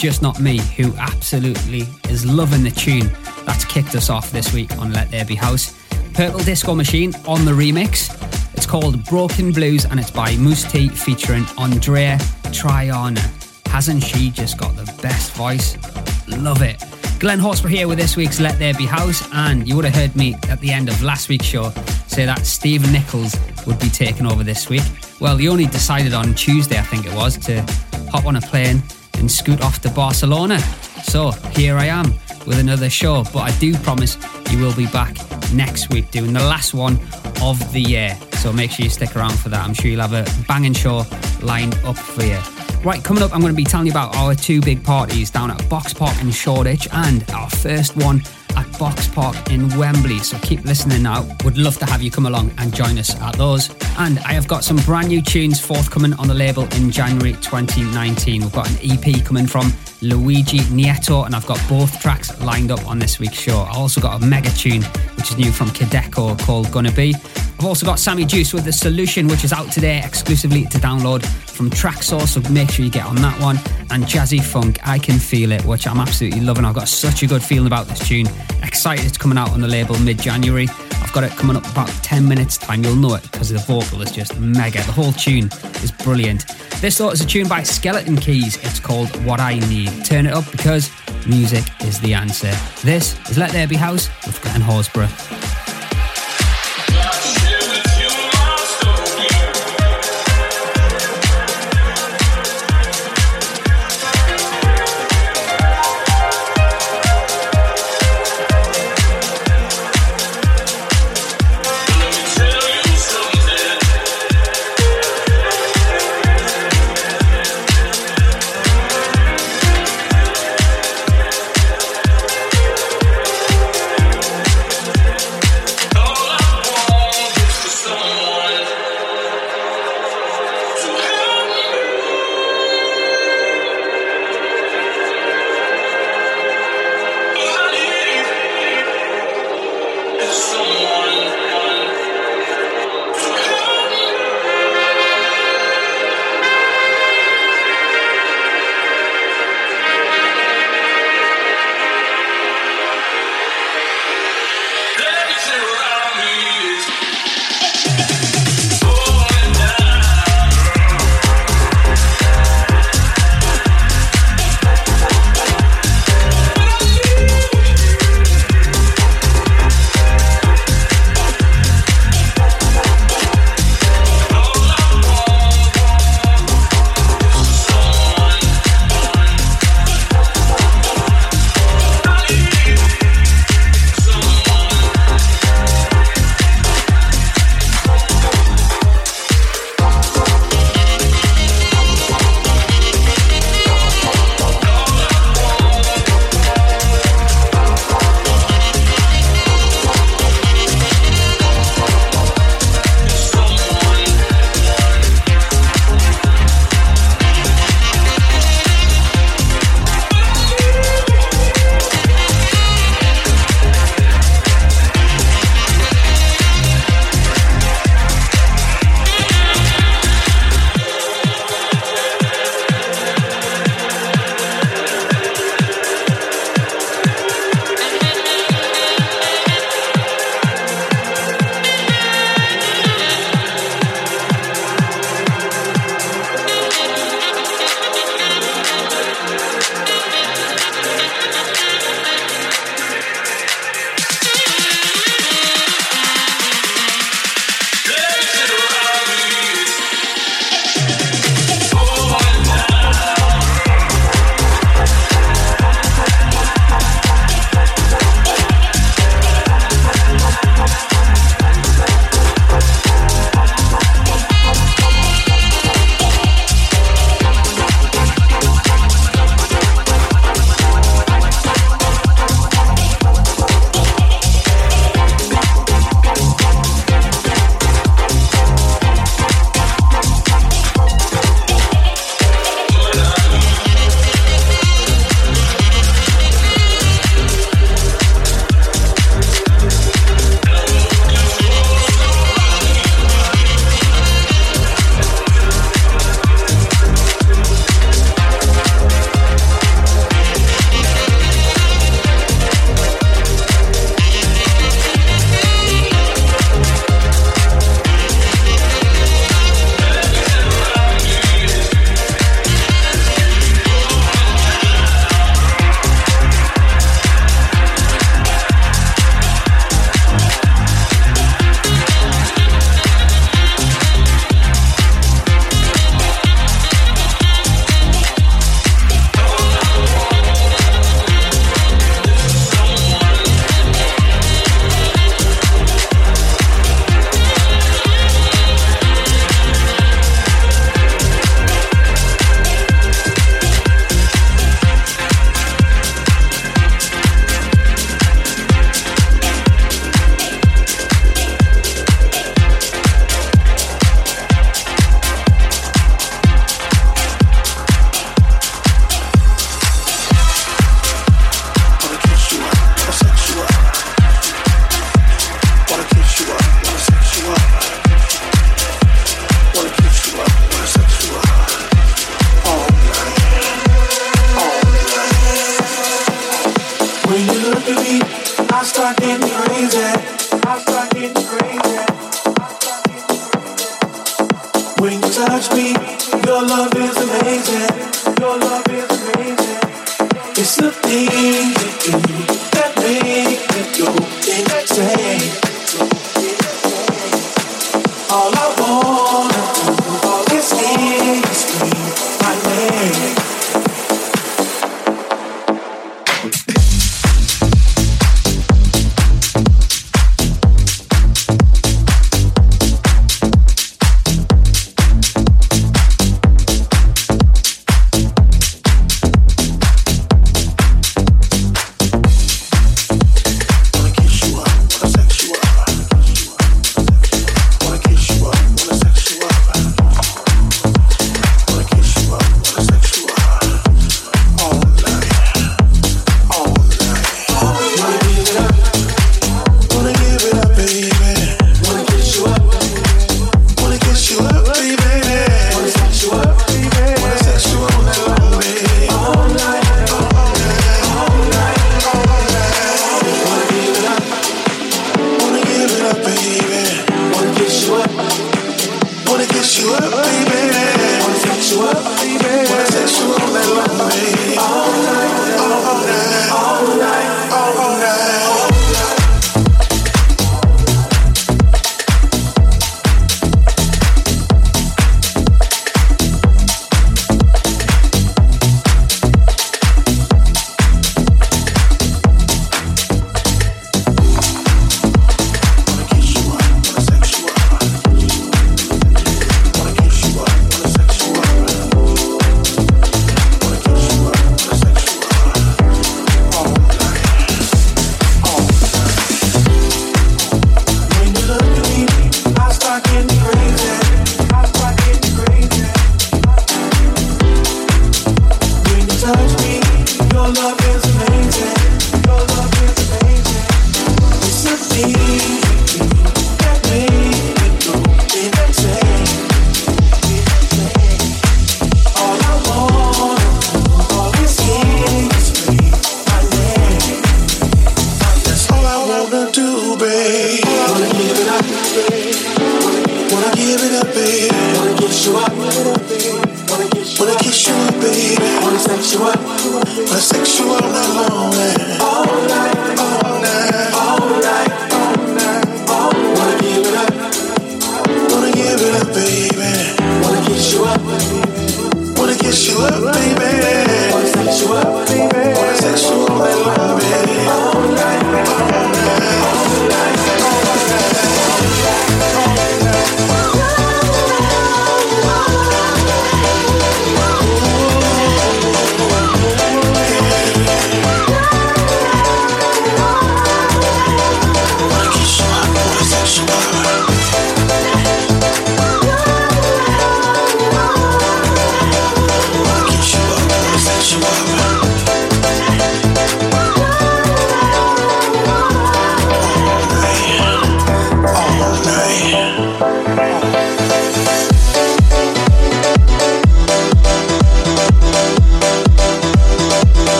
Just not me who absolutely is loving the tune that's kicked us off this week on Let There Be House. Purple Disco Machine on the remix. It's called Broken Blues and it's by Mousse T featuring Andrea Triana. Hasn't she just got the best voice? Love it. Glenn Horsburgh here with this week's Let There Be House, and you would have heard me at the end of last week's show say that Steve Nichols would be taking over this week. Well, he only decided on Tuesday, I think it was, to hop on a plane and scoot off to Barcelona. So here I am with another show, but I do promise you will be back next week doing the last one of the year. So make sure you stick around for that. I'm sure you'll have a banging show lined up for you. Right, coming up, I'm going to be telling you about our two big parties down at Box Park in Shoreditch and our first one at Box Park in Wembley. So keep listening now. Would love to have you come along and join us at those. And I have got some brand new tunes forthcoming on the label in January 2019. We've got an EP coming from Luigi Nieto, and I've got both tracks lined up on this week's show. I also got a mega tune, which is new from Kideko called Gonna Be. I've also got Sammy Juice with The Solution, which is out today exclusively to download from Traxsource, so make sure you get on that one. And Jazzy Funk, I Can Feel It, which I'm absolutely loving. I've got such a good feeling about this tune. Excited it's coming out on the label mid January. I've got it coming up about 10 minutes time. You'll know it because the vocal is just mega. The whole tune is brilliant. This thought is a tune by Skeleton Keys. It's called What I Need. Turn it up because music is the answer. This is Let There Be House with Glenn Horsburgh.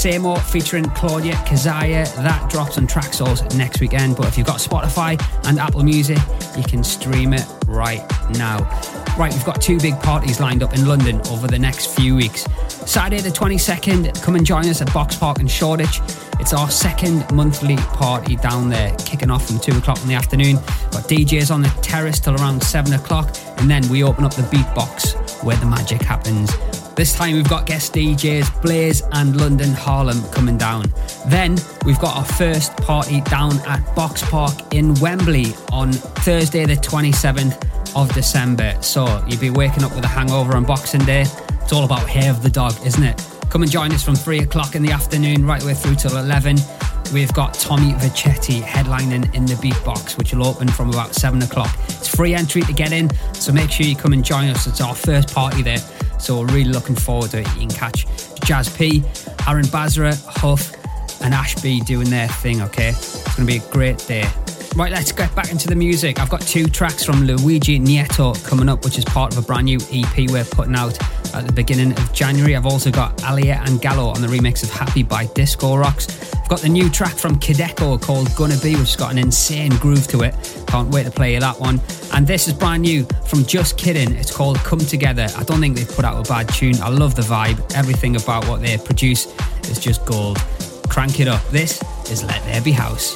Samo featuring Claudia Kazaya. That drops on Traxsource next weekend. But if you've got Spotify and Apple Music, you can stream it right now. Right, we've got two big parties lined up in London over the next few weeks. Saturday the 22nd, come and join us at Boxpark in Shoreditch. It's our second monthly party down there, kicking off from 2 o'clock in the afternoon. Got DJs on the terrace till around 7 o'clock, and then we open up the beatbox where the magic happens. This time we've got guest DJs Blaze and London Harlem coming down. Then we've got our first party down at Boxpark in Wembley on Thursday, the 27th of December. So you'll be waking up with a hangover on Boxing Day. It's all about hair of the dog, isn't it? Come and join us from 3 o'clock in the afternoon, right way through till 11. We've got Tommy Vichetti headlining in the beatbox, which will open from about 7 o'clock. It's free entry to get in, so make sure you come and join us. It's our first party there. So we're really looking forward to it. You can catch Jazz P, Aaron Basra, Huff, and Ashby doing their thing, okay? It's going to be a great day. Right, let's get back into the music. I've got two tracks from Luigi Nieto coming up, which is part of a brand new EP we're putting out at the beginning of January. I've also got Alia and Gallo on the remix of Happy by Disco Rocks. Got the new track from Kideko called Gonna Be, which has got an insane groove to it. Can't wait to play you that one. And this is brand new from Just Kiddin. It's called Come Together. I don't think they've put out a bad tune. I love the vibe. Everything about what they produce is just gold. Crank it up. This is Let There Be House.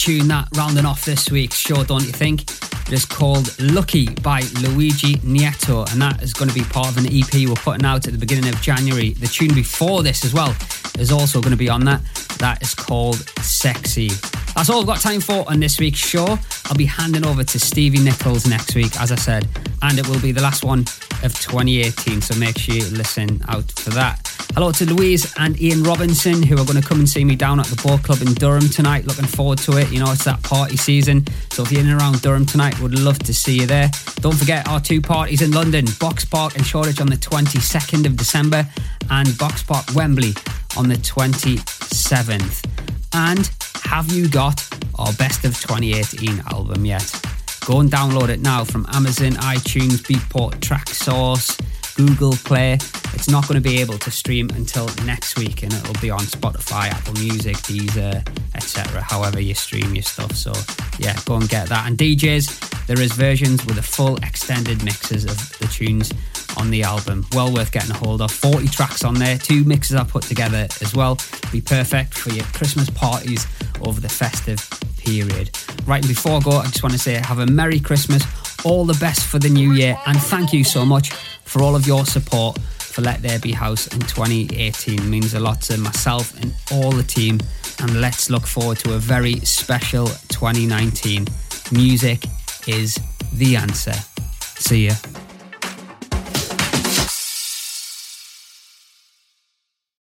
Tune that rounding off this week's show, don't you think? It is called Lucky by Luigi Nieto, and that is going to be part of an EP we're putting out at the beginning of January. The tune before this as well is also going to be on that. That is called Sexy. That's all I've got time for on this week's show. I'll be handing over to Stevie Nichols next week, as I said, and it will be the last one of 2018, so make sure you listen out for that. Hello to Louise and Ian Robinson, who are going to come and see me down at the Boat Club in Durham tonight. Looking forward to it. You know, it's that party season. So if you're in and around Durham tonight, would love to see you there. Don't forget our two parties in London Boxpark and Shoreditch on the 22nd of December, and Boxpark Wembley on the 27th. And have you got our Best of 2018 album yet? Go and download it now from Amazon, iTunes, Beatport, Traxsource Google Play. It's not going to be able to stream until next week, and it'll be on Spotify, Apple Music, Deezer, etc. However you stream your stuff. So yeah, go and get that. And DJs, there is versions with the full extended mixes of the tunes on the album. Well worth getting a hold of. 40 tracks on there, two mixes I put together as well. Be perfect for your Christmas parties over the festive period. Right, before I go, I just want to say have a Merry Christmas, all the best for the new year, and thank you so much for all of your support for Let There Be House in 2018. It means a lot to myself and all the team. And let's look forward to a very special 2019. Music is the answer. See ya.